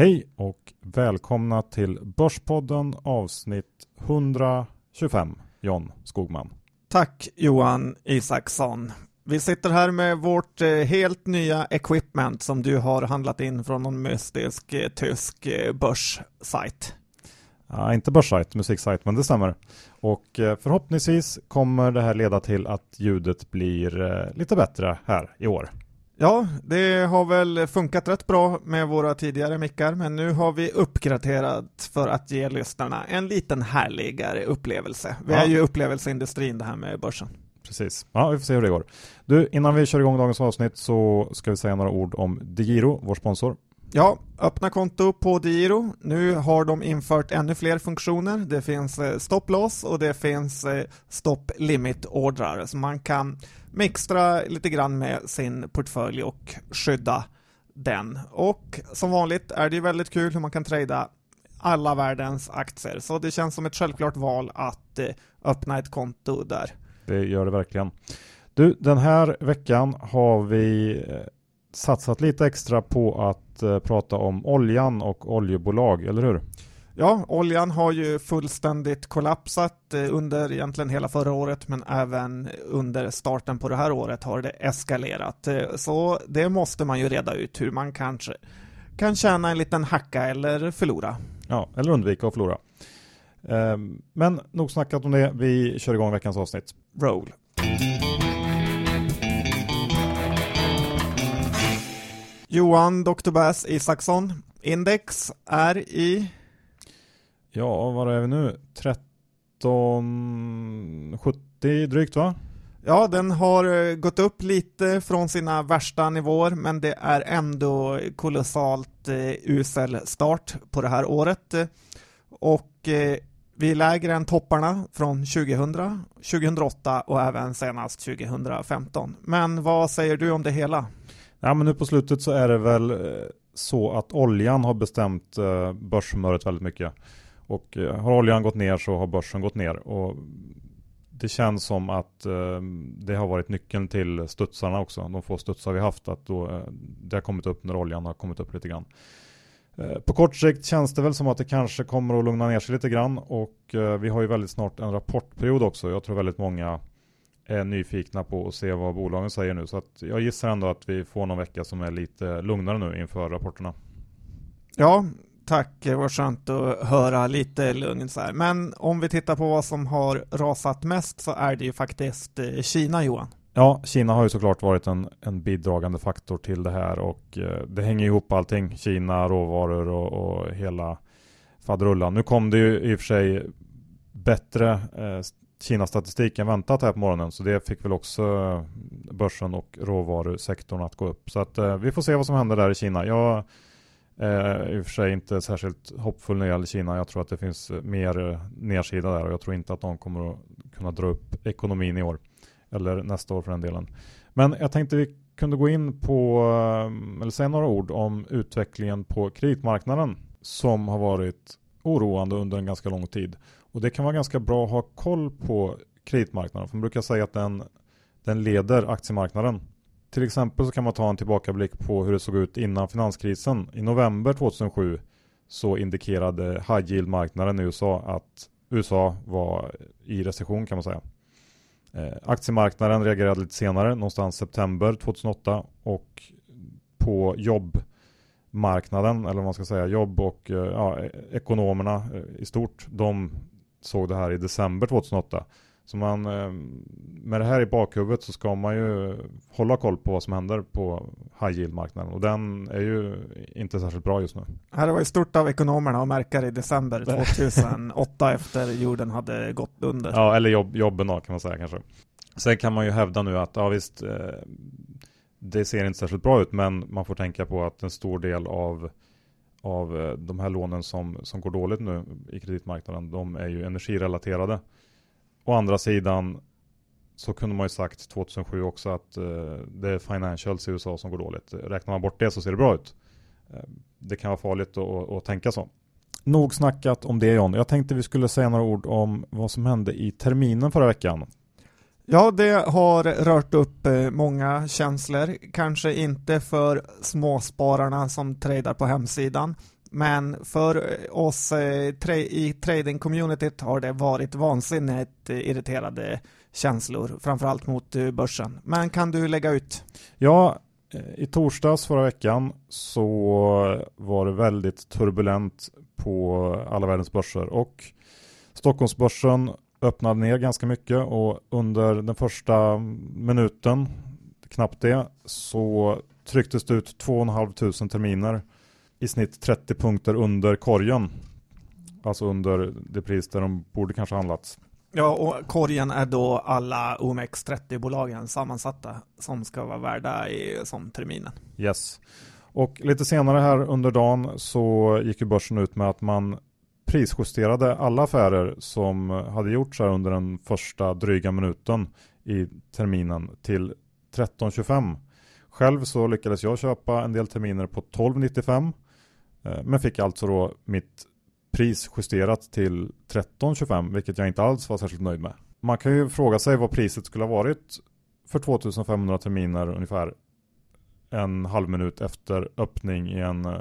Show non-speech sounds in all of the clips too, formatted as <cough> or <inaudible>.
Hej och välkomna till Börspodden avsnitt 125. John Skogman. Tack Johan Isaksson. Vi sitter här med vårt eh, helt nya equipment som du har handlat in från någon mystisk eh, tysk eh, börssajt. Ja, inte börssajt, musiksajt, men det stämmer. Och förhoppningsvis kommer det här leda till att ljudet blir lite bättre här i år. Ja, det har väl funkat rätt bra med våra tidigare mickar, men nu har vi uppgraderat för att ge lyssnarna en liten härligare upplevelse. Vi ja. är ju upplevelseindustrin det här med börsen. Precis. Ja, vi får se hur det går. Du, innan vi kör igång dagens avsnitt så ska vi säga några ord om DeGiro, vår sponsor. Ja, öppna konto på DeGiro. Nu har de infört ännu fler funktioner. Det finns eh, stop loss och det finns eh, stop limit ordrar så man kan mixtra lite grann med sin portfölj och skydda den. Och som vanligt är det ju väldigt kul hur man kan trada alla världens aktier, så det känns som ett självklart val att eh, öppna ett konto där. Det gör det verkligen. Du, den här veckan har vi eh, satsat lite extra på att eh, prata om oljan och oljebolag, eller hur? Ja, oljan har ju fullständigt kollapsat eh, under egentligen hela förra året, men även under starten på det här året har det eskalerat. Eh, så det måste man ju reda ut hur man kanske kan tjäna en liten hacka eller förlora. Ja, eller undvika att förlora. Ehm, men nog snackat om det. Vi kör igång veckans avsnitt. Roll. Johan Dr. Bass Isaksson. Index är i Ja, vad är vi nu? 1370 drygt va? Ja, den har eh, gått upp lite från sina värsta nivåer, men det är ändå kolossalt eh, usel start på det här året. Och eh, vi är lägre än topparna från 2000, 2008 och även senast 2015. Men vad säger du om det hela? Ja, men nu på slutet så är det väl så att oljan har bestämt börshumöret väldigt mycket. Och eh, har oljan gått ner så har börsen gått ner. Och det känns som att eh, det har varit nyckeln till studsarna också. De få studsar vi haft. Att då, eh, det har kommit upp när oljan har kommit upp lite grann. Eh, på kort sikt känns det väl som att det kanske kommer att lugna ner sig lite grann. Och eh, vi har ju väldigt snart en rapportperiod också. Jag tror väldigt många är nyfikna på att se vad bolagen säger nu. Så att jag gissar ändå att vi får någon vecka som är lite lugnare nu inför rapporterna. Ja, Tack, eh, det var skönt att höra lite lugn så här. Men om vi tittar på vad som har rasat mest så är det ju faktiskt eh, Kina, Johan. Ja, Kina har ju såklart varit en, en bidragande faktor till det här och eh, det hänger ihop allting. Kina, råvaror och, och hela faderullan. Nu kom det ju i och för sig bättre eh, Kina-statistik än väntat här på morgonen så det fick väl också eh, börsen och råvarusektorn att gå upp. Så att eh, vi får se vad som händer där i Kina. Jag Eh, I och för sig inte särskilt hoppfull när det gäller Kina. Jag tror att det finns eh, mer eh, nedsida där och jag tror inte att de kommer att kunna dra upp ekonomin i år. Eller nästa år för den delen. Men jag tänkte vi kunde gå in på, eh, eller säga några ord om utvecklingen på kreditmarknaden som har varit oroande under en ganska lång tid. Och det kan vara ganska bra att ha koll på kreditmarknaden. För man brukar säga att den, den leder aktiemarknaden. Till exempel så kan man ta en tillbakablick på hur det såg ut innan finanskrisen. I november 2007 så indikerade high yield-marknaden i USA att USA var i recession kan man säga. Eh, aktiemarknaden reagerade lite senare, någonstans september 2008 och på jobbmarknaden, eller vad man ska säga, jobb och eh, ja, ekonomerna eh, i stort, de såg det här i december 2008. Så man, eh, med det här i bakhuvudet så ska man ju hålla koll på vad som händer på high yield-marknaden och den är ju inte särskilt bra just nu. Det var ju stort av ekonomerna att märka det i december <laughs> 2008 efter jorden hade gått under. Ja, eller jobb, jobben då kan man säga kanske. Sen kan man ju hävda nu att ja visst, eh, det ser inte särskilt bra ut men man får tänka på att en stor del av av eh, de här lånen som, som går dåligt nu i kreditmarknaden, de är ju energirelaterade. Å andra sidan så kunde man ju sagt 2007 också att eh, det är financials i USA som går dåligt. Räknar man bort det så ser det bra ut. Eh, det kan vara farligt att, att tänka så. Nog snackat om det John. Jag tänkte vi skulle säga några ord om vad som hände i terminen förra veckan. Ja, det har rört upp eh, många känslor. Kanske inte för småspararna som tradar på hemsidan. Men för oss eh, i trading-communityt har det varit vansinnigt eh, irriterade känslor, framförallt mot eh, börsen. Men kan du lägga ut? Ja, i torsdags förra veckan så var det väldigt turbulent på alla världens börser och Stockholmsbörsen öppnade ner ganska mycket och under den första minuten, knappt det, så trycktes det ut 2 500 terminer i snitt 30 punkter under korgen. Alltså under det pris där de borde kanske handlats. Ja, och korgen är då alla OMX30-bolagen sammansatta som ska vara värda i, som terminen. Yes. Och lite senare här under dagen så gick ju börsen ut med att man prisjusterade alla affärer som hade gjorts här under den första dryga minuten i terminen till 13.25. Själv så lyckades jag köpa en del terminer på 12.95 eh, Eh, men fick alltså då mitt pris justerat till 13.25 vilket jag inte alls var särskilt nöjd med. Man kan ju fråga sig vad priset skulle ha varit för 2500 terminer ungefär en halv minut efter öppning i en eh,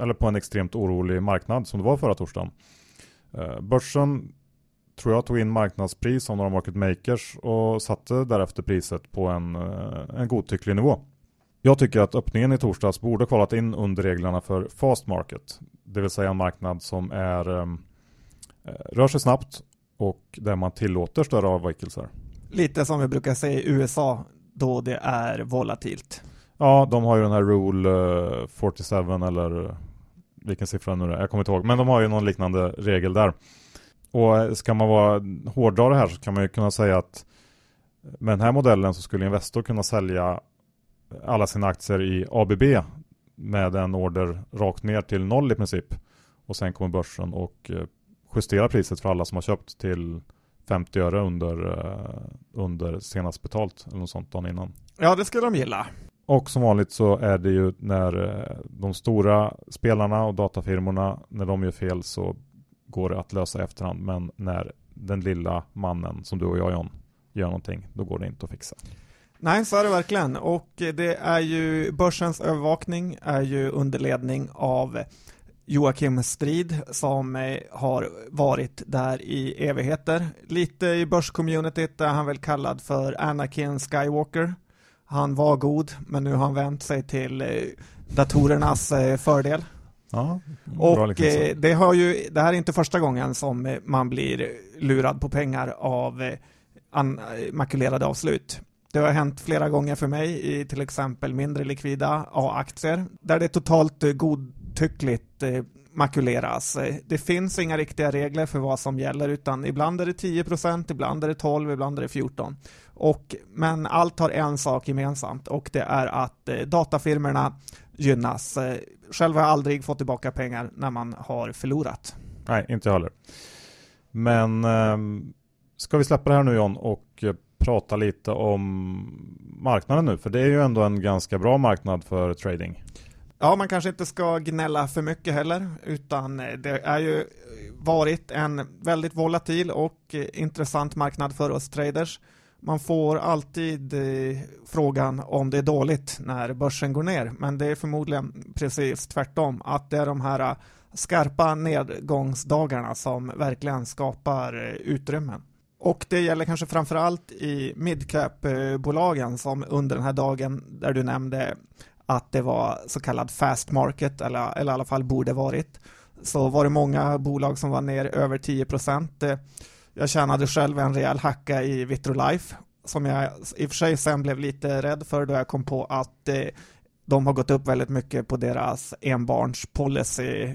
eller på en extremt orolig marknad som det var förra torsdagen. Eh, börsen tror jag tog in marknadspris av några market makers och satte därefter priset på en, en godtycklig nivå. Jag tycker att öppningen i torsdags borde kvalat in under reglerna för fast market, det vill säga en marknad som är, eh, rör sig snabbt och där man tillåter större avvikelser. Lite som vi brukar säga i USA då det är volatilt. Ja, de har ju den här Rule 47 eller vilken siffra nu det är, jag kommer inte ihåg. Men de har ju någon liknande regel där. Och ska man vara hårdra det här så kan man ju kunna säga att med den här modellen så skulle Investor kunna sälja alla sina aktier i ABB med en order rakt ner till noll i princip. Och sen kommer börsen och eh, justera priset för alla som har köpt till 50 öre under, eh, under senast betalt eller något sånt dagen innan. Ja, det skulle de gilla. Och som vanligt så är det ju när eh, de stora spelarna och datafirmorna, när de gör fel så går det att lösa i efterhand. Men när den lilla mannen som du och jag John gör någonting, då går det inte att fixa. Nej, så är det verkligen. Och det är ju börsens övervakning är ju under ledning av Joakim Strid som eh, har varit där i evigheter. Lite i börscommunityt är han väl kallad för Anakin Skywalker. Han var god, men nu har han vänt sig till eh, datorernas eh, fördel. Ja, och det, har ju, det här är inte första gången som man blir lurad på pengar av makulerade avslut. Det har hänt flera gånger för mig i till exempel mindre likvida A-aktier där det totalt eh, godtyckligt eh, makuleras. Eh, det finns inga riktiga regler för vad som gäller utan ibland är det 10% ibland är det 12, ibland är det 14. Och, men allt har en sak gemensamt och det är att datafirmerna gynnas. Själv har jag aldrig fått tillbaka pengar när man har förlorat. Nej, inte jag heller. Men eh, ska vi släppa det här nu John och prata lite om marknaden nu? För det är ju ändå en ganska bra marknad för trading. Ja, man kanske inte ska gnälla för mycket heller, utan eh, det är ju eh, varit en väldigt volatil och eh, intressant marknad för oss traders. Man får alltid frågan om det är dåligt när börsen går ner, men det är förmodligen precis tvärtom, att det är de här skarpa nedgångsdagarna som verkligen skapar utrymmen. Och det gäller kanske framför allt i midcap-bolagen som under den här dagen där du nämnde att det var så kallad fast market, eller, eller i alla fall borde varit, så var det många bolag som var ner över 10 procent. Jag tjänade själv en rejäl hacka i Vitrolife som jag i och för sig sen blev lite rädd för då jag kom på att eh, de har gått upp väldigt mycket på deras enbarns policy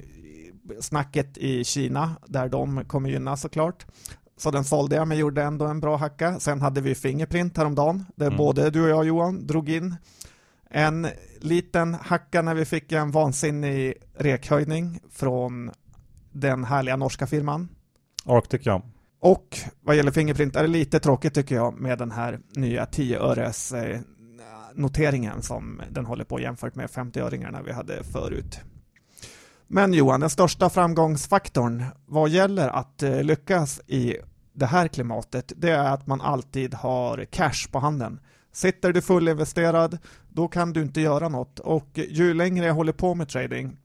snacket i Kina där de kommer gynnas såklart. Så den sålde jag men gjorde ändå en bra hacka. Sen hade vi Fingerprint häromdagen där mm. både du och jag Johan drog in en liten hacka när vi fick en vansinnig rekhöjning från den härliga norska firman. Arctic ja. Och vad gäller Fingerprint är det lite tråkigt tycker jag med den här nya 10 öres eh, noteringen som den håller på jämfört med 50-öringarna vi hade förut. Men Johan, den största framgångsfaktorn vad gäller att eh, lyckas i det här klimatet, det är att man alltid har cash på handen. Sitter du fullinvesterad, då kan du inte göra något och ju längre jag håller på med trading,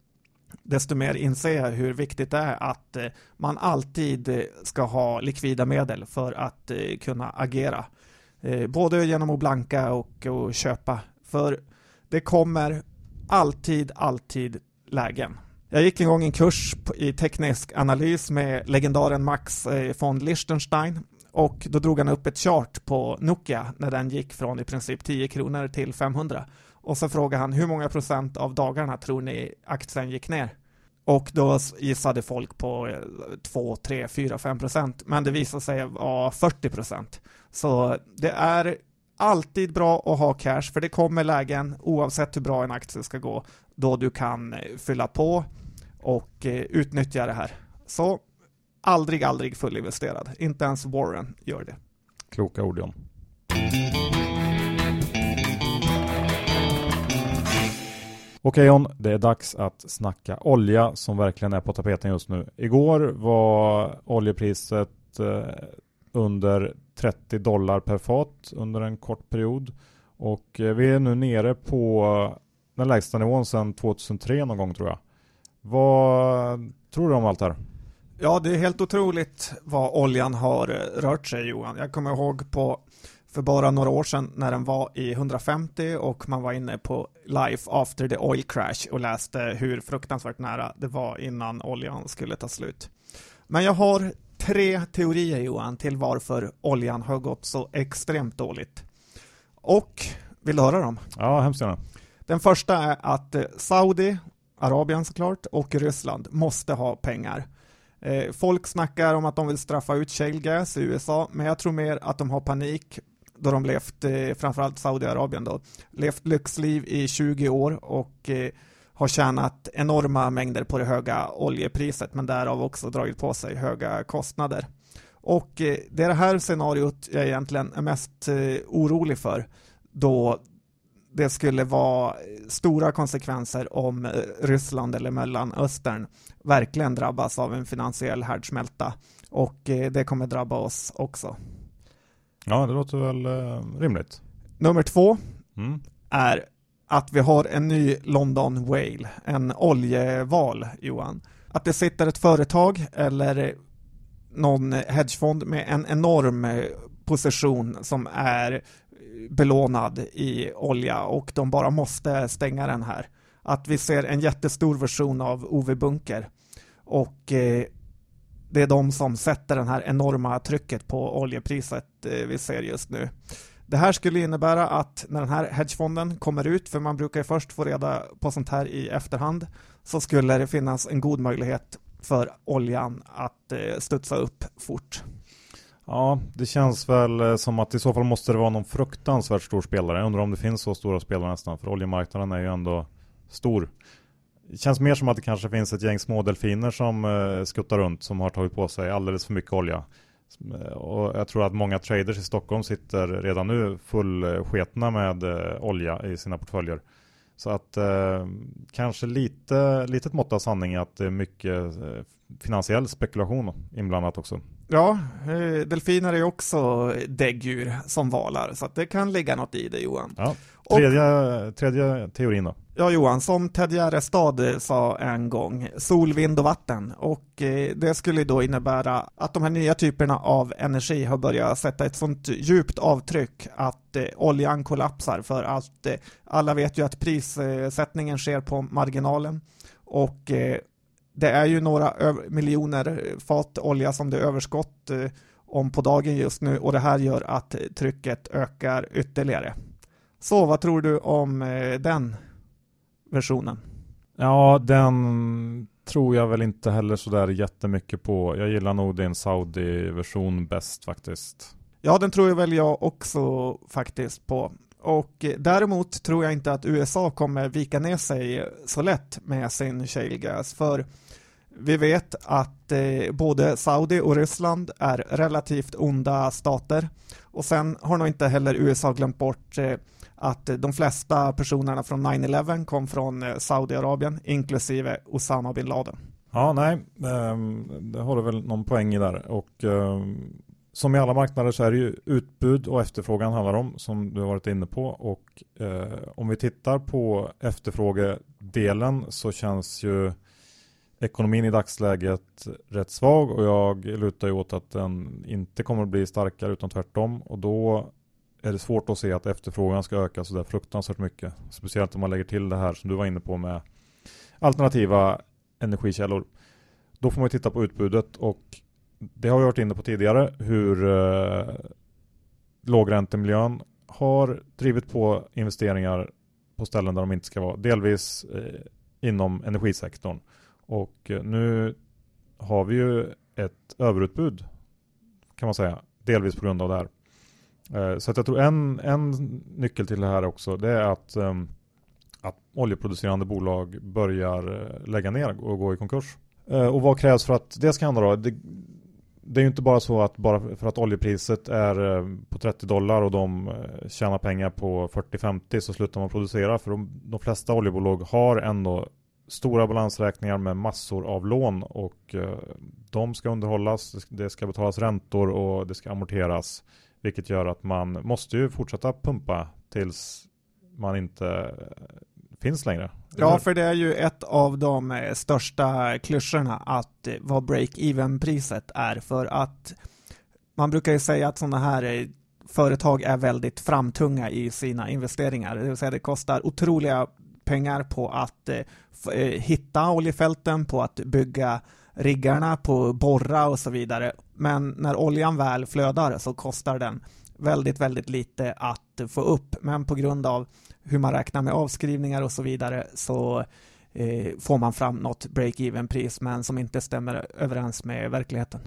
desto mer inser jag hur viktigt det är att eh, man alltid eh, ska ha likvida medel för att kunna agera. Både genom att blanka och, och köpa. För det kommer alltid, alltid lägen. Jag gick en gång en kurs i teknisk analys med legendaren Max eh, von Liechtenstein och då drog han upp ett chart på Nokia när den gick från i princip 10 kronor till 500. Och så frågade han hur många procent av dagarna tror ni aktien gick ner? Och då gissade folk på 2, 3, 4, 5 procent. Men det visade sig vara 40 procent. Så det är alltid bra att ha cash, för det kommer lägen, oavsett hur bra en aktie ska gå, då du kan eh, fylla på och eh, utnyttja det här. Så aldrig, aldrig fullinvesterad. Inte ens Warren gör det. Kloka ord John. Okej John, det är dags att snacka olja som verkligen är på tapeten just nu. Igår var oljepriset eh, under 30 dollar per fat under en kort period och eh, vi är nu nere på den lägsta nivån sedan 2003 någon gång tror jag. Vad tror du om allt det här? Ja, det är helt otroligt vad oljan har eh, rört sig Johan. Jag kommer ihåg på för bara några år sedan när den var i 150 och man var inne på Life After the Oil Crash och läste hur fruktansvärt nära det var innan oljan skulle ta slut. Men jag har tre teorier Johan till varför oljan har gått så extremt dåligt. Och vill du höra dem? Ja, hemskt gärna. Den första är att eh, Saudi, Arabien såklart, och Ryssland måste ha pengar. Eh, folk snackar om att de vill straffa ut shale gas i USA, men jag tror mer att de har panik då de levt, eh, framförallt Saudiarabien då, levt lyxliv i 20 år och eh, har tjänat enorma mängder på det höga oljepriset men därav också dragit på sig höga kostnader. Och eh, det är det här scenariot jag egentligen är mest eh, orolig för då det skulle vara stora konsekvenser om Ryssland eller Mellanöstern verkligen drabbas av en finansiell härdsmälta och det kommer drabba oss också. Ja, det låter väl eh, rimligt. Nummer två mm. är att vi har en ny London Whale, en oljeval, Johan. Att det sitter ett företag eller någon hedgefond med en enorm eh, position som är belånad i olja och de bara måste stänga den här. Att vi ser en jättestor version av Ove Bunker och eh, det är de som sätter det här enorma trycket på oljepriset eh, vi ser just nu. Det här skulle innebära att när den här hedgefonden kommer ut, för man brukar ju först få reda på sånt här i efterhand, så skulle det finnas en god möjlighet för oljan att eh, studsa upp fort. Ja, det känns väl eh, som att i så fall måste det vara någon fruktansvärt stor spelare. Jag undrar om det finns så stora spelare nästan, för oljemarknaden är ju ändå stor. Det känns mer som att det kanske finns ett gäng små delfiner som eh, skuttar runt som har tagit på sig alldeles för mycket olja. Eh, och jag tror att många traders i Stockholm sitter redan nu fullsketna med eh, olja i sina portföljer. Så att eh, kanske lite litet mått av sanning att det är mycket eh, finansiell spekulation inblandat också. Ja, eh, delfiner är också däggdjur som valar, så det kan ligga något i det Johan. Ja. Tredje, och, tredje teorin då? Ja Johan, som Ted Gärdestad sa en gång, sol, vind och vatten. Och eh, det skulle då innebära att de här nya typerna av energi har börjat sätta ett sånt djupt avtryck att eh, oljan kollapsar för att eh, alla vet ju att prissättningen sker på marginalen. Och det är ju några miljoner fat olja som det är överskott eh, om på dagen just nu och det här gör att trycket ökar ytterligare. Så vad tror du om eh, den versionen? Ja, den tror jag väl inte heller sådär jättemycket på. Jag gillar nog din Saudi-version bäst faktiskt. Ja, den tror jag väl jag också faktiskt på. Och eh, däremot tror jag inte att USA kommer vika ner sig så lätt med sin shale gas, för vi vet att eh, både Saudi och Ryssland är relativt onda stater och sen har nog inte heller USA glömt bort eh, att de flesta personerna från 9-11 kom från eh, Saudiarabien, inklusive Osama bin Laden. Ja, nej, ehm, det har du väl någon poäng i där. Och ehm, som i alla marknader så är det ju utbud och efterfrågan handlar om, som du har varit inne på. Och eh, om vi tittar på efterfrågedelen så känns ju ekonomin i dagsläget rätt svag och jag lutar ju åt att den inte kommer att bli starkare utan tvärtom och då är det svårt att se att efterfrågan ska öka så där fruktansvärt mycket. Speciellt om man lägger till det här som du var inne på med alternativa energikällor. Då får man titta på utbudet och det har vi varit inne på tidigare hur eh, lågräntemiljön har drivit på investeringar på ställen där de inte ska vara. Delvis eh, inom energisektorn. Och eh, nu har vi ju ett överutbud kan man säga. Delvis på grund av det här. Eh, så att jag tror en, en nyckel till det här också det är att, eh, att oljeproducerande bolag börjar lägga ner och gå i konkurs. Och vad krävs för att det ska hända då? Det, det är ju inte bara så att bara för att oljepriset är på 30 dollar och de tjänar pengar på 40-50 så slutar man producera. För de, de flesta oljebolag har ändå stora balansräkningar med massor av lån och de ska underhållas, det ska betalas räntor och det ska amorteras. Vilket gör att man måste ju fortsätta pumpa tills man inte finns längre. Ja, för det är ju ett av de eh, största klyschorna att eh, vad break-even-priset är för att man brukar ju säga att sådana här eh, företag är väldigt framtunga i sina investeringar, det vill säga det kostar otroliga pengar på att eh, eh, hitta oljefälten, på att bygga riggarna, på att borra och så vidare. Men när oljan väl flödar så kostar den väldigt, väldigt lite att få upp. Men på grund av hur man räknar med avskrivningar och så vidare så eh, får man fram något break-even-pris men som inte stämmer överens med verkligheten.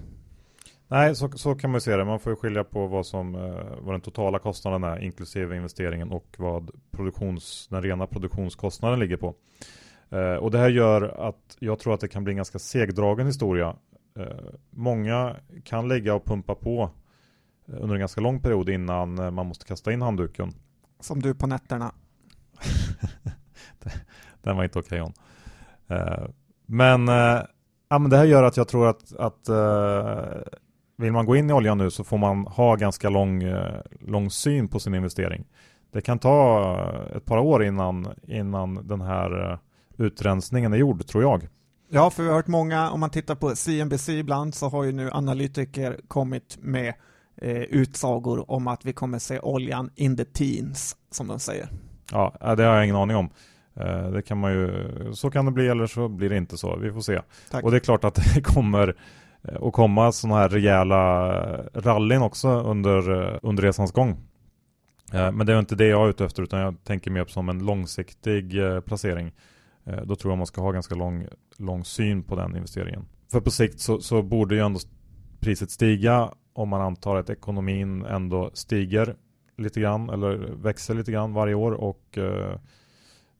Nej, så, så kan man se det. Man får skilja på vad, som, eh, vad den totala kostnaden är inklusive investeringen och vad produktions, den rena produktionskostnaden ligger på. Eh, och det här gör att jag tror att det kan bli en ganska segdragen historia. Eh, många kan lägga och pumpa på under en ganska lång period innan man måste kasta in handduken. Som du på nätterna. <laughs> Den var inte okej okay, Men, ja, men det här gör att jag tror att, att vill man gå in i oljan nu så får man ha ganska lång, lång syn på sin investering. Det kan ta ett par år innan, innan den här utrensningen är gjord, tror jag. Ja, för vi har hört många, om man tittar på CNBC ibland så har ju nu analytiker kommit med eh, utsagor om att vi kommer se oljan in the teens, som de säger. Ja, det har jag ingen aning om. Eh, det kan man ju, så kan det bli eller så blir det inte så. Vi får se. Tack. Och det är klart att <laughs> det kommer Eh, och komma sådana här rejäla eh, rallyn också under, eh, under resans gång. Men det är inte det jag är ute efter utan jag tänker mer som en långsiktig placering. Då tror jag man ska ha ganska lång, lång syn på den investeringen. För på sikt så, så borde ju ändå priset stiga om man antar att ekonomin ändå stiger lite grann eller växer lite grann varje år och eh,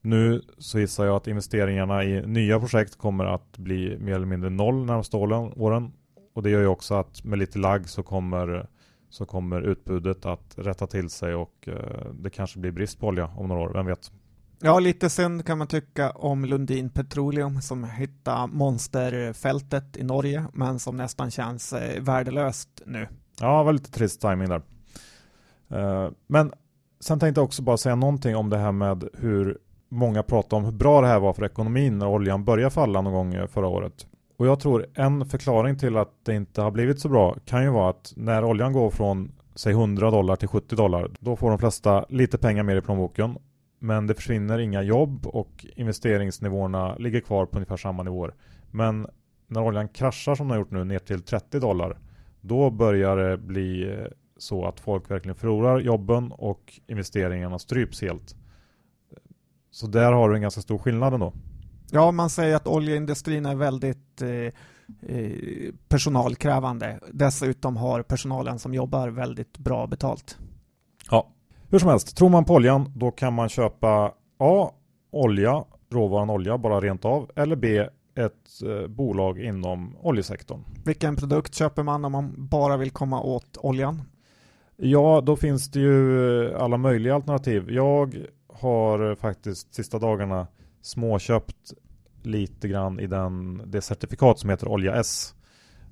nu så gissar jag att investeringarna i nya projekt kommer att bli mer eller mindre noll närmaste åren och det gör ju också att med lite lagg så kommer så kommer utbudet att rätta till sig och eh, det kanske blir brist på olja om några år, vem vet? Ja, lite synd kan man tycka om Lundin Petroleum som hittade monsterfältet i Norge, men som nästan känns eh, värdelöst nu. Ja, det var lite trist timing där. Uh, men sen tänkte jag också bara säga någonting om det här med hur många pratar om hur bra det här var för ekonomin när oljan började falla någon gång eh, förra året. Och jag tror en förklaring till att det inte har blivit så bra kan ju vara att när oljan går från säg 100 dollar till 70 dollar, då får de flesta lite pengar mer i plånboken men det försvinner inga jobb och investeringsnivåerna ligger kvar på ungefär samma nivåer. Men när oljan kraschar som den har gjort nu ner till 30 dollar då börjar det bli eh, så att folk verkligen förlorar jobben och investeringarna stryps helt. Så där har du en ganska stor skillnad ändå. Ja, man säger att oljeindustrin är väldigt eh, eh personalkrävande. Dessutom har personalen som jobbar väldigt bra betalt. Ja, hur som helst, tror man på oljan då kan man köpa A. Olja, råvaran olja bara rent av eller B. Ett eh, bolag inom oljesektorn. Vilken produkt köper man om man bara vill komma åt oljan? Ja, då finns det ju alla möjliga alternativ. Jag har faktiskt sista dagarna småköpt lite grann i den, det certifikat som heter Olja S.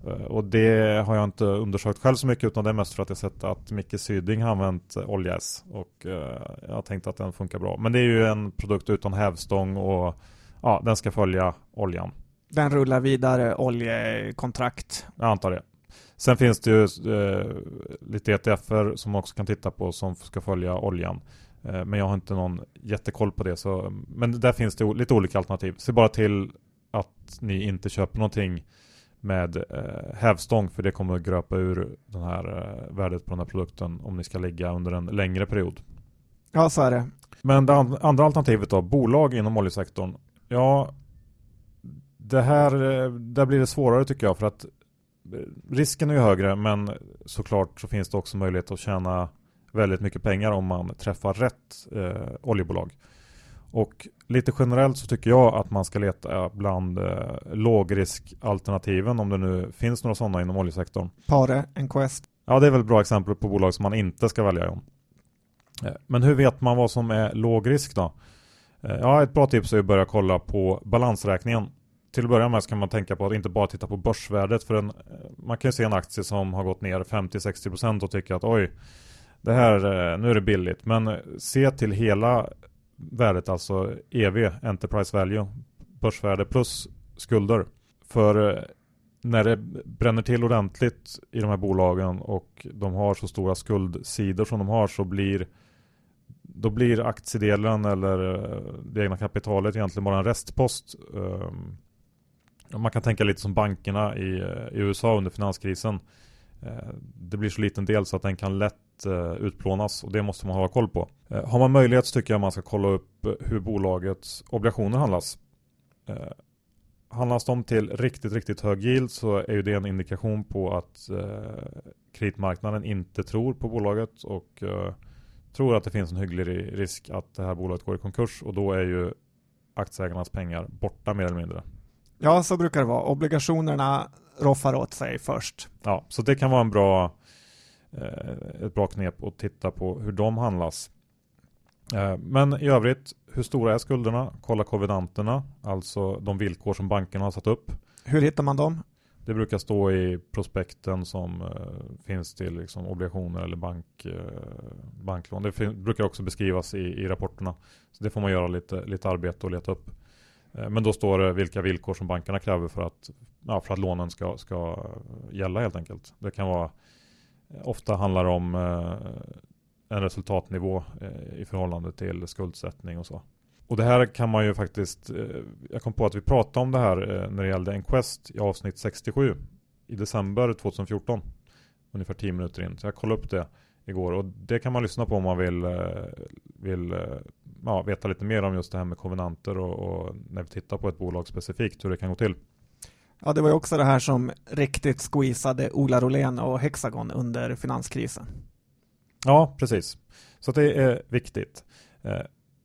Eh, och det har jag inte undersökt själv så mycket utan det är mest för att jag sett att Micke Syding har använt olja S och eh, jag har tänkt att den funkar bra. Men det är ju en produkt utan hävstång och ja, den ska följa oljan. Den rullar vidare oljekontrakt. Jag antar det. Sen finns det ju eh, lite ETFer som man också kan titta på som ska följa oljan. Eh, men jag har inte någon jättekoll på det. Så, men där finns det lite olika alternativ. Se bara till att ni inte köper någonting med eh, hävstång för det kommer att gröpa ur den här eh, värdet på den här produkten om ni ska ligga under en längre period. Ja, så är det. Men det andra alternativet då, bolag inom oljesektorn. Ja, det här, eh, där blir det svårare tycker jag för att eh, risken är ju högre men såklart så finns det också möjlighet att tjäna väldigt mycket pengar om man träffar rätt eh, oljebolag. Och lite generellt så tycker jag att man ska leta bland eh, lågriskalternativen om det nu finns några sådana inom oljesektorn. Pare, Enquest. Ja, det är väl bra exempel på bolag som man inte ska välja om. Eh, men hur vet man vad som är låg risk då? Eh, ja, ett bra tips är att börja kolla på balansräkningen. Till att börja med ska man tänka på att inte bara titta på börsvärdet för en, eh, man kan ju se en aktie som har gått ner 50-60% och tycka att oj, det här, eh, nu är det billigt. Men eh, se till hela värdet, alltså EV, Enterprise Value, börsvärde plus skulder. För eh, när det bränner till ordentligt i de här bolagen och de har så stora skuldsidor som de har så blir då blir aktiedelen eller det egna kapitalet egentligen bara en restpost. Ehm, man kan tänka lite som bankerna i, i USA under finanskrisen. Eh, det blir så liten del så att den kan lätt eh, utplånas och det måste man ha koll på. Eh, har man möjlighet så tycker jag man ska kolla upp hur bolagets obligationer handlas. Handlas de till riktigt, riktigt hög yield så är ju det en indikation på att kreditmarknaden inte tror på bolaget och tror att det finns en hygglig risk att det här bolaget går i konkurs och då är ju aktieägarnas pengar borta mer eller mindre. Ja, så brukar det vara. Obligationerna roffar åt sig först. Ja, så det kan vara en bra, eh, ett bra knep att titta på hur de handlas. Eh, men i övrigt, hur stora är skulderna? Kolla kovenanterna, alltså de villkor som bankerna har satt upp. Hur hittar man dem? Det brukar stå i prospekten som uh, finns till liksom, obligationer eller bank, banklån. Det brukar också beskrivas i, i rapporterna. Så det får man göra lite, lite arbete och leta upp. Eh, men då står det vilka villkor som bankerna kräver för att, ja, för att lånen ska, ska gälla helt enkelt. Det kan vara, eh, ofta handlar det om eh, en resultatnivå i förhållande till skuldsättning och så. Och det här kan man ju faktiskt, eh, jag kom på att vi pratade om det här eh, när det gällde Enquest i avsnitt 67 i december 2014. Ungefär 10 minuter in. Så jag kollade upp det igår och det kan man lyssna på om man vill, eh, vill ja, veta lite mer om just det här med konvenanter och, och när vi tittar på ett bolag specifikt hur det kan gå till. Ja, det var ju också det här som riktigt squeezade Ola Rolén och Hexagon under finanskrisen. Ja, precis. Så det är viktigt.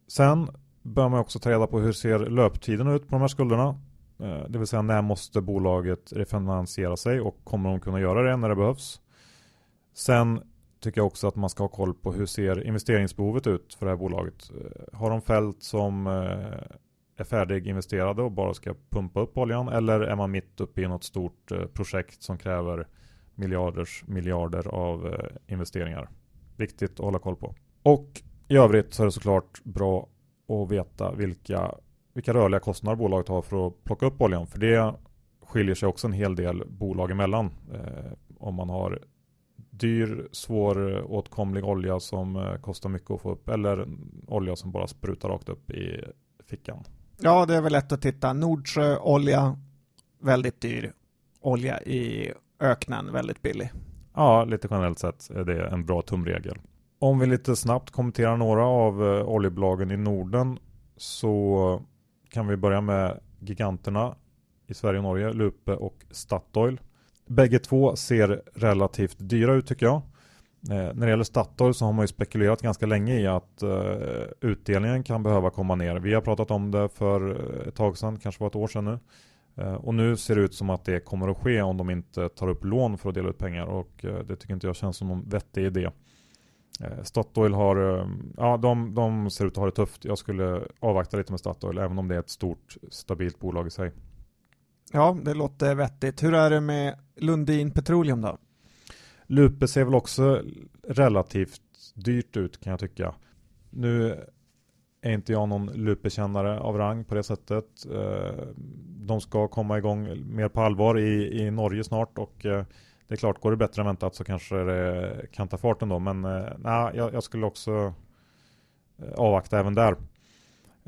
Sen bör man också ta reda på hur ser löptiden ut på de här skulderna. Eh, det vill säga när måste bolaget refinansiera sig och kommer de kunna göra det när det behövs. Sen tycker jag också att man ska ha koll på hur ser investeringsbehovet ut för det här bolaget. Eh, har de fält som eh, är färdiginvesterade och bara ska pumpa upp oljan eller är man mitt uppe i något stort eh, projekt som kräver miljarders miljarder av investeringar. Viktigt att hålla koll på. Och i övrigt så är det såklart bra att veta vilka, vilka rörliga kostnader bolaget har för att plocka upp oljan. För det skiljer sig också en hel del bolag emellan. Eh, om man har dyr, svåråtkomlig olja som eh, kostar mycket att få upp eller olja som bara sprutar rakt upp i fickan. Ja, det är väl lätt att titta. Nordsjöolja, väldigt dyr. Olja i öknen, väldigt billig. Ja, lite generellt sett är det en bra tumregel. Om vi lite snabbt kommenterar några av eh, oljebolagen i Norden så kan vi börja med giganterna i Sverige och Norge, Lupe och Statoil. Bägge två ser relativt dyra ut tycker jag. Eh, när det gäller Statoil så har man ju spekulerat ganska länge i att eh, utdelningen kan behöva komma ner. Vi har pratat om det för eh, ett tag sedan, kanske var ett år sedan nu. Eh, och nu ser det ut som att det kommer att ske om de inte tar upp lån för att dela ut pengar och eh, det tycker inte jag känns som någon vettig idé. Eh, Statoil har, ja de, de ser ut att ha det tufft. Jag skulle avvakta lite med Statoil, även om det är ett stort stabilt bolag i sig. Ja, det låter vettigt. Hur är det med Lundin Petroleum då? Lupe ser väl också relativt dyrt ut kan jag tycka. Nu är inte jag någon lupekännare av rang på det sättet. Eh, de ska komma igång mer på allvar i, i Norge snart och eh, det är klart, går det bättre än väntat så kanske det kan ta fart ändå. Men eh, nej, jag, jag skulle också avvakta även där.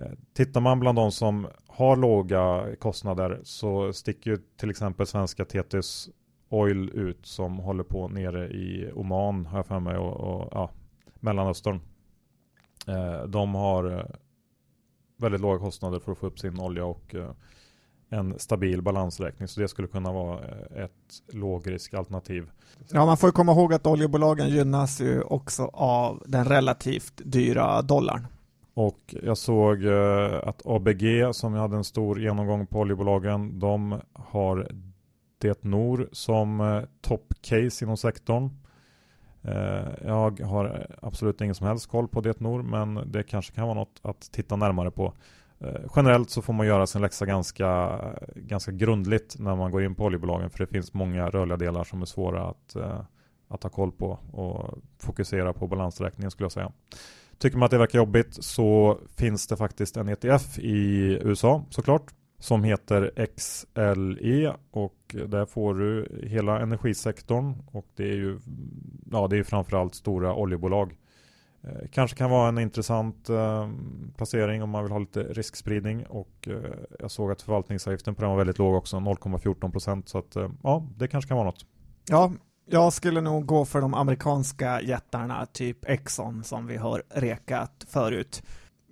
Eh, tittar man bland de som har låga kostnader så sticker ju till exempel svenska Tethys Oil ut som håller på nere i Oman har jag för mig och, och ja, Mellanöstern. Eh, de har eh, väldigt låga kostnader för att få upp sin olja och eh, en stabil balansräkning. Så det skulle kunna vara eh, ett lågrisk alternativ. Ja, man får ju komma ihåg att oljebolagen gynnas ju också av den relativt dyra dollarn. Och jag såg eh, att ABG som hade en stor genomgång på oljebolagen, de har det Nor som eh, toppcase inom sektorn. Eh, jag har absolut ingen som helst koll på det Nor, men det kanske kan vara något att titta närmare på. Generellt så får man göra sin läxa ganska, ganska grundligt när man går in på oljebolagen, för det finns många rörliga delar som är svåra att, att ha koll på och fokusera på balansräkningen skulle jag säga. Tycker man att det verkar jobbigt så finns det faktiskt en ETF i USA såklart som heter XLE och där får du hela energisektorn och det är ju ja, det är framförallt stora oljebolag. Eh, kanske kan vara en intressant eh, placering om man vill ha lite riskspridning och eh, jag såg att förvaltningsavgiften på den var väldigt låg också, 0,14 procent så att eh, ja, det kanske kan vara något. Ja, jag skulle nog gå för de amerikanska jättarna, typ Exxon som vi har rekat förut.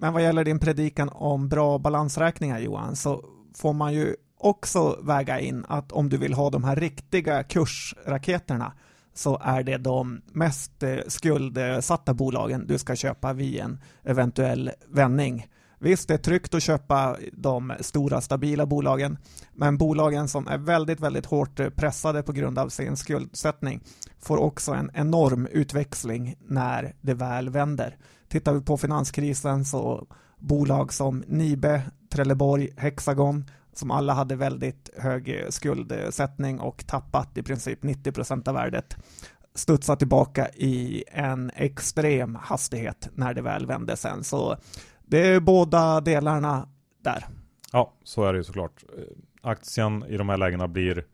Men vad gäller din predikan om bra balansräkningar Johan, så får man ju också väga in att om du vill ha de här riktiga kursraketerna så är det de mest eh, skuldsatta bolagen du ska köpa vid en eventuell vändning. Visst, det är tryggt att köpa de stora stabila bolagen, men bolagen som är väldigt, väldigt hårt pressade på grund av sin skuldsättning får också en enorm utväxling när det väl vänder. Tittar vi på finanskrisen så bolag som Nibe, Trelleborg, Hexagon som alla hade väldigt hög skuldsättning och tappat i princip 90 procent av värdet studsar tillbaka i en extrem hastighet när det väl vände sen. Så det är båda delarna där. Ja, så är det ju såklart. Eh, aktien i de här lägena blir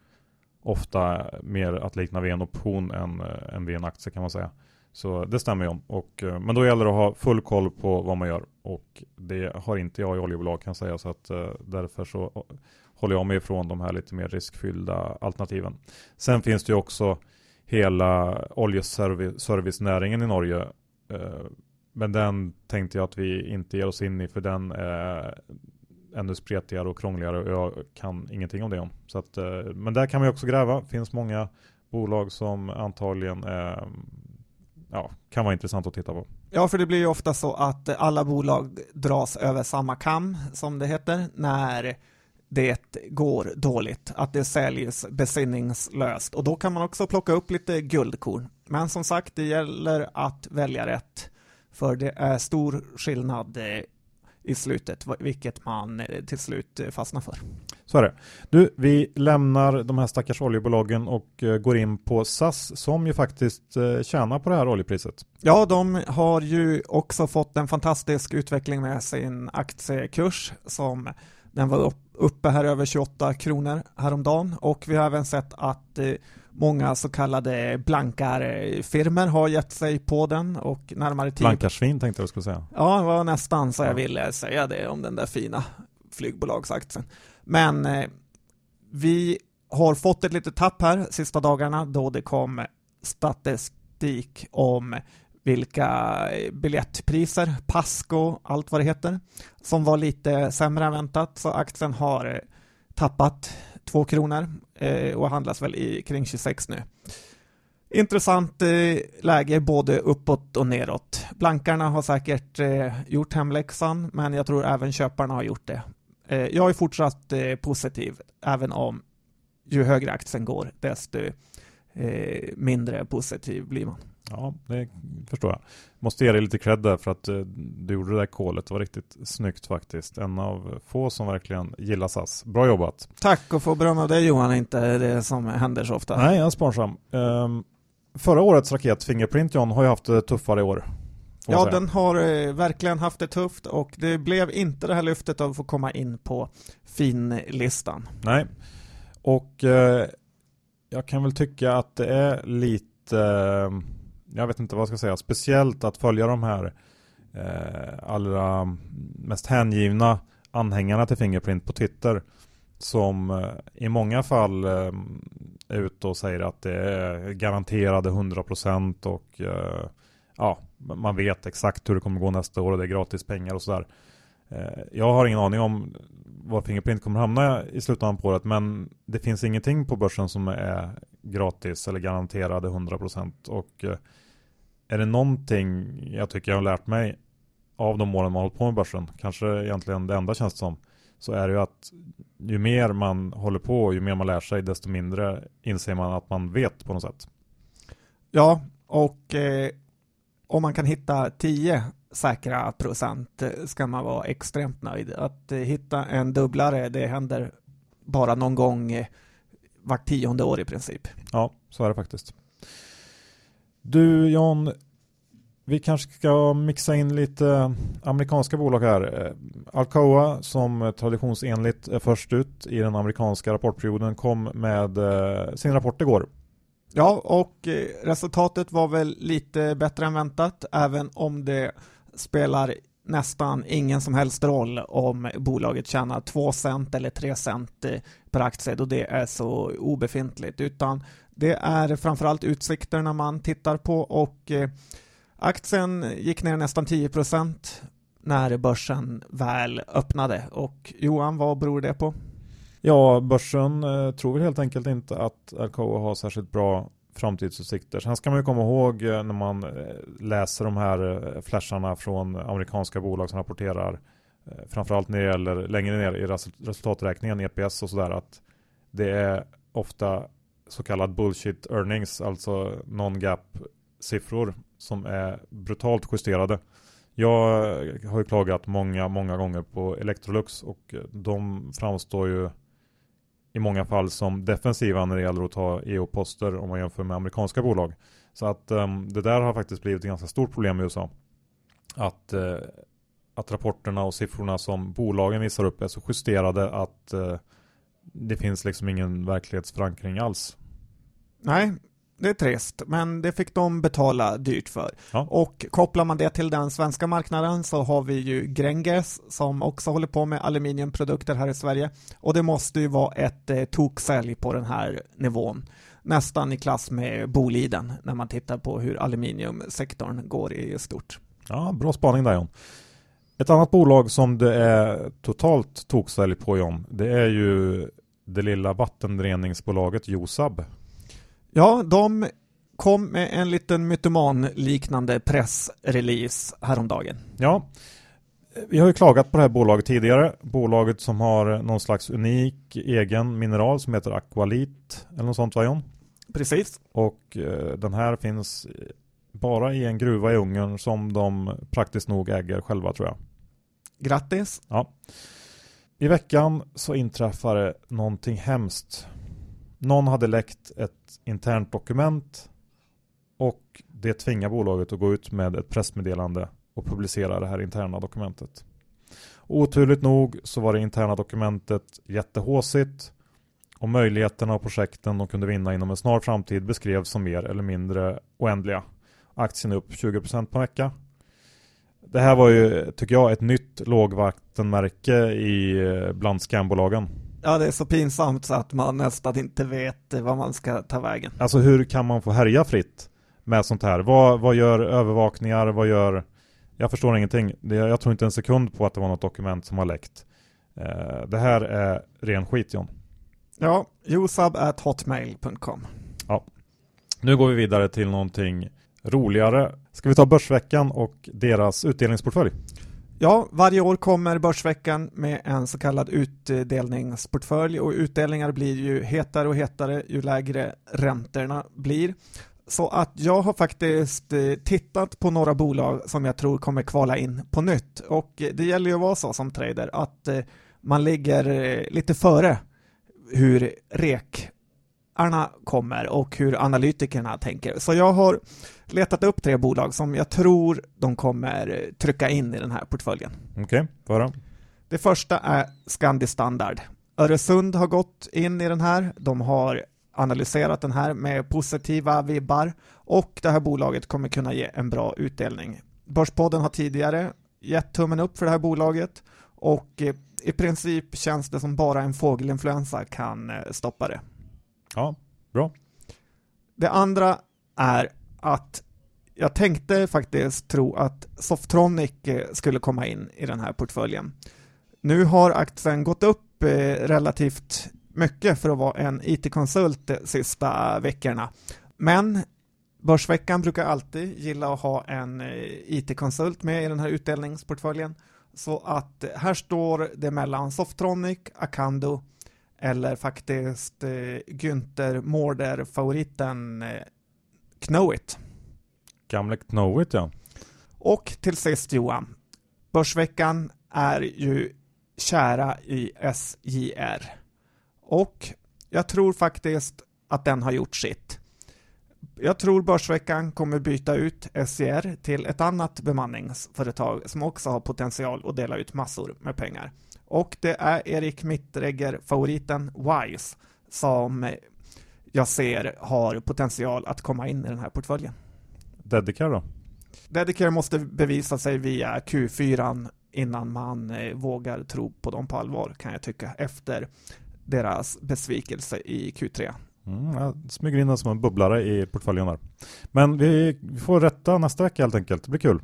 ofta mer att likna vid en option än, eh, än vid en aktie kan man säga. Så det stämmer ju. Och, eh, men då gäller det att ha full koll på vad man gör. Och det har inte jag i oljebolag kan jag säga. Så att därför så håller jag mig ifrån de här lite mer riskfyllda alternativen. Sen finns det ju också hela oljeservicenäringen i Norge. Eh, men den tänkte jag att vi inte ger oss in i för den är ännu spretigare och krångligare och jag kan ingenting om det om. Så att, eh, men där kan man ju också gräva. Det finns många bolag som antagligen är ja, kan vara intressant att titta på. Ja, för det blir ju ofta så att alla bolag dras över samma kam, som det heter, när det går dåligt, att det säljs besinningslöst och då kan man också plocka upp lite guldkorn. Men som sagt, det gäller att välja rätt, för det är stor skillnad eh, i slutet, vilket man eh, till slut eh, fastnar för. Så är det. Du, vi lämnar de här stackars oljebolagen och går in på SAS som ju faktiskt tjänar på det här oljepriset. Ja, de har ju också fått en fantastisk utveckling med sin aktiekurs som den var uppe här över 28 kronor häromdagen och vi har även sett att Många så kallade blankarfirmor har gett sig på den och närmare 10... Blankarsvin tänkte jag skulle säga. Ja, det var nästan så jag ville säga det om den där fina flygbolagsaktien. Men eh, vi har fått ett litet tapp här sista dagarna då det kom statistik om vilka biljettpriser, Pasco, allt vad det heter, som var lite sämre än väntat, så aktien har tappat 2 kronor eh, och handlas väl i kring 26 nu. Intressant eh, läge både uppåt och neråt. Blankarna har säkert eh, gjort hemläxan, men jag tror även köparna har gjort det. Eh, jag är fortsatt eh, positiv, även om ju högre aktien går, desto eh, mindre positiv blir man. Ja, det förstår jag. Måste ge dig lite cred där för att eh, du gjorde det där kolet. Det var riktigt snyggt faktiskt. En av få som verkligen gillar SAS. Bra jobbat. Tack och få beröm av dig Johan, inte det som händer så ofta. Nej, jag är sparsam. Um, förra årets raket Fingerprint John har ju haft det tuffare i år. Ja, den har eh, verkligen haft det tufft och det blev inte det här lyftet av att få komma in på finlistan. Nej, och eh, jag kan väl tycka att det är lite, eh, jag vet inte vad jag ska säga, speciellt att följa de här eh, allra mest hängivna anhängarna till Fingerprint på Twitter som eh, i många fall eh, är ute och säger att det är garanterade 100% och eh, ja, man vet exakt hur det kommer gå nästa år och det är gratis pengar och sådär. Eh, jag har ingen aning om var Fingerprint kommer hamna i slutändan på året men det finns ingenting på börsen som är gratis eller garanterade 100% och eh, är det någonting jag tycker jag har lärt mig av de åren man hållit på med börsen, kanske egentligen det enda känns som, så är det ju att ju mer man håller på, ju mer man lär sig, desto mindre inser man att man vet på något sätt. Ja, och eh, om man kan hitta 10 säkra procent ska man vara extremt nöjd. Att eh, hitta en dubblare, det händer bara någon gång eh, vart tionde år i princip. Ja, så är det faktiskt. Du John, vi kanske ska mixa in lite amerikanska bolag här. Eh, Alcoa som traditionsenligt är först ut i den amerikanska rapportperioden kom med eh, sin rapport igår. Ja, och eh, resultatet var väl lite bättre än väntat, även om det spelar nästan ingen som helst roll om bolaget tjänar 2 cent eller 3 cent per aktie då det är så obefintligt, utan det är framförallt utsikterna man tittar på och eh, Aktien gick ner nästan 10% när börsen väl öppnade. Och Johan, vad beror det på? Ja, börsen eh, tror väl helt enkelt inte att Alcoa har särskilt bra framtidsutsikter. Sen ska man ju komma ihåg eh, när man läser de här flasharna från amerikanska bolag som rapporterar framförallt när det gäller längre ner i resultaträkningen, EPS och sådär att det är ofta så kallad bullshit earnings, alltså non-gap siffror som är brutalt justerade. Jag har ju klagat många, många gånger på Electrolux och de framstår ju i många fall som defensiva när det gäller att ta EU-poster om man jämför med amerikanska bolag. Så att um, det där har faktiskt blivit ett ganska stort problem i USA. Att, uh, att rapporterna och siffrorna som bolagen visar upp är så justerade att uh, det finns liksom ingen verklighetsförankring alls. Nej, det är trist, men det fick de betala dyrt för. Ja. Och kopplar man det till den svenska marknaden så har vi ju Gränges som också håller på med aluminiumprodukter här i Sverige. Och det måste ju vara ett eh, toksälj på den här nivån. Nästan i klass med Boliden när man tittar på hur aluminiumsektorn går i stort. Ja, bra spaning där John. Ett annat bolag som det är totalt toksälj på John, det är ju det lilla vattenreningsbolaget Josab. Ja, de kom med en liten mytoman-liknande pressrelease häromdagen. Ja, vi har ju klagat på det här bolaget tidigare. Bolaget som har någon slags unik egen mineral som heter Aqualit eller något sånt va John? Precis. Och eh, den här finns bara i en gruva i Ungern som de praktiskt nog äger själva tror jag. Grattis! Ja. I veckan så inträffade någonting hemskt. Någon hade läckt ett internt dokument och det tvingar bolaget att gå ut med ett pressmeddelande och publicera det här interna dokumentet. Oturligt nog så var det interna dokumentet jättehåsigt och möjligheterna och projekten de kunde vinna inom en snar framtid beskrevs som mer eller mindre oändliga. Aktien är upp 20% på en vecka. Det här var ju, tycker jag, ett nytt lågvattenmärke i eh, bland skambolagen. Ja, det är så pinsamt så att man nästan inte vet vad man ska ta vägen. Alltså hur kan man få härja fritt med sånt här? Vad, vad gör övervakningar? Vad gör... Jag förstår ingenting. Jag tror inte en sekund på att det var något dokument som har läckt. Eh, det här är ren skit John. Ja, hotmail.com Ja. Nu går vi vidare till någonting roligare. Ska vi ta Börsveckan och deras utdelningsportfölj? Ja, varje år kommer Börsveckan med en så kallad utdelningsportfölj och utdelningar blir ju hetare och hetare ju lägre räntorna blir. Så att jag har faktiskt eh, tittat på några bolag som jag tror kommer kvala in på nytt och det gäller ju att vara så som trader att eh, man ligger eh, lite före hur REK köparna kommer och hur analytikerna tänker. Så jag har letat upp tre bolag som jag tror de kommer trycka in i den här portföljen. Okej, okay, föra. Det första är Scandi Standard. Öresund har gått in i den här. De har analyserat den här med positiva vibbar och det här bolaget kommer kunna ge en bra utdelning. Börspodden har tidigare gett tummen upp för det här bolaget och eh, i princip känns det som bara en fågelinfluensa kan eh, stoppa det. Ja, bra. Det andra är att jag tänkte faktiskt tro att Softronic eh, skulle komma in i den här portföljen. Nu har aktien gått upp eh, relativt mycket för att vara en IT-konsult de sista veckorna. Men Börsveckan brukar alltid gilla att ha en eh, IT-konsult med i den här utdelningsportföljen så att här står det mellan Softronic, Acando eller faktiskt eh, Günther Mårder-favoriten eh, Knowit. Gamle Knowit ja. Och till sist Johan, Börsveckan är ju kära i SJR. Och jag tror faktiskt att den har gjort sitt. Jag tror Börsveckan kommer byta ut SCR till ett annat bemanningsföretag som också har potential att dela ut massor med pengar. Och det är Erik Mittregger, favoriten Wise, som jag ser har potential att komma in i den här portföljen. Dedicare då? Dedicare måste bevisa sig via Q4 innan man eh, vågar tro på dem på allvar kan jag tycka efter deras besvikelse i Q3. Mm, jag smyger in den som en bubblare i portföljen där. Men vi, vi får rätta nästa vecka helt enkelt. Det blir kul.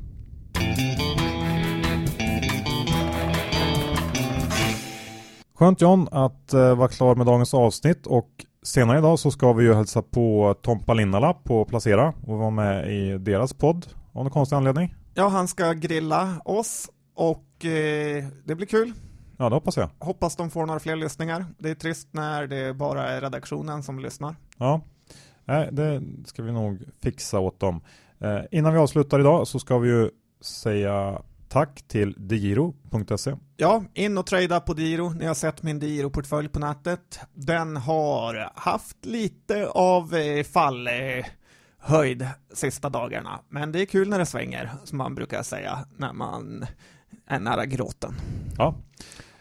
Skönt John att uh, vara klar med dagens avsnitt och senare idag så ska vi ju hälsa på Tompa Linnala på Placera och vara med i deras podd av någon konstig anledning. Ja, han ska grilla oss och eh, det blir kul. Ja, det hoppas jag. Hoppas de får några fler lyssningar. Det är trist när det bara är redaktionen som lyssnar. Ja, det ska vi nog fixa åt dem. Eh, innan vi avslutar idag så ska vi ju säga tack till digiro.se. Ja, in och trada på Diro. Ni har sett min Diro-portfölj på nätet. Den har haft lite av eh, fall eh, höjd sista dagarna. Men det är kul när det svänger, som man brukar säga, när man är nära gråten. Ja.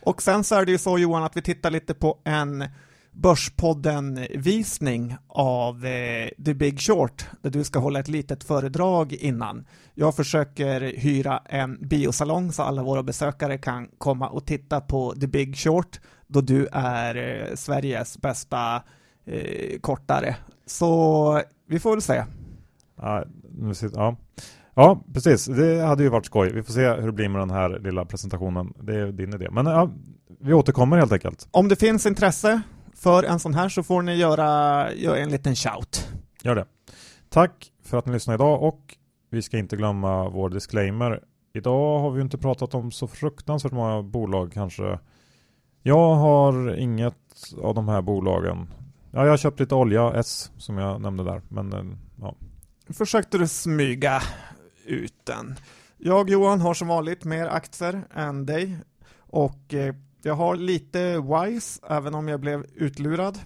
Och sen så är det ju så Johan att vi tittar lite på en Börspodden-visning av eh, The Big Short, där du ska hålla ett litet föredrag innan. Jag försöker hyra en biosalong så alla våra besökare kan komma och titta på The Big Short, då du är eh, Sveriges bästa eh, kortare. Så vi får väl se. Ja, ja. Ja, precis. Det hade ju varit skoj. Vi får se hur det blir med den här lilla presentationen. Det är din idé. Men ja, vi återkommer helt enkelt. Om det finns intresse för en sån här så får ni göra, göra en liten shout. Gör det. Tack för att ni lyssnade idag och vi ska inte glömma vår disclaimer. Idag har vi inte pratat om så fruktansvärt många bolag kanske. Jag har inget av de här bolagen. Ja, jag har köpt lite olja, S, som jag nämnde där. Men eh, ja. Försökte du smyga ut den. Jag Johan har som vanligt mer aktier än dig och eh, jag har lite WISE även om jag blev utlurad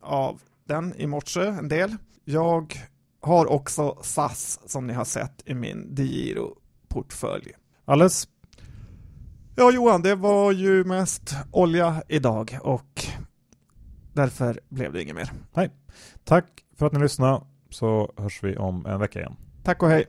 av den i morse en del. Jag har också SAS som ni har sett i min Digiro-portfölj. Alles? Ja Johan, det var ju mest olja idag och därför blev det inget mer. Nej. Tack för att ni lyssnade så hörs vi om en vecka igen. Tack och hej.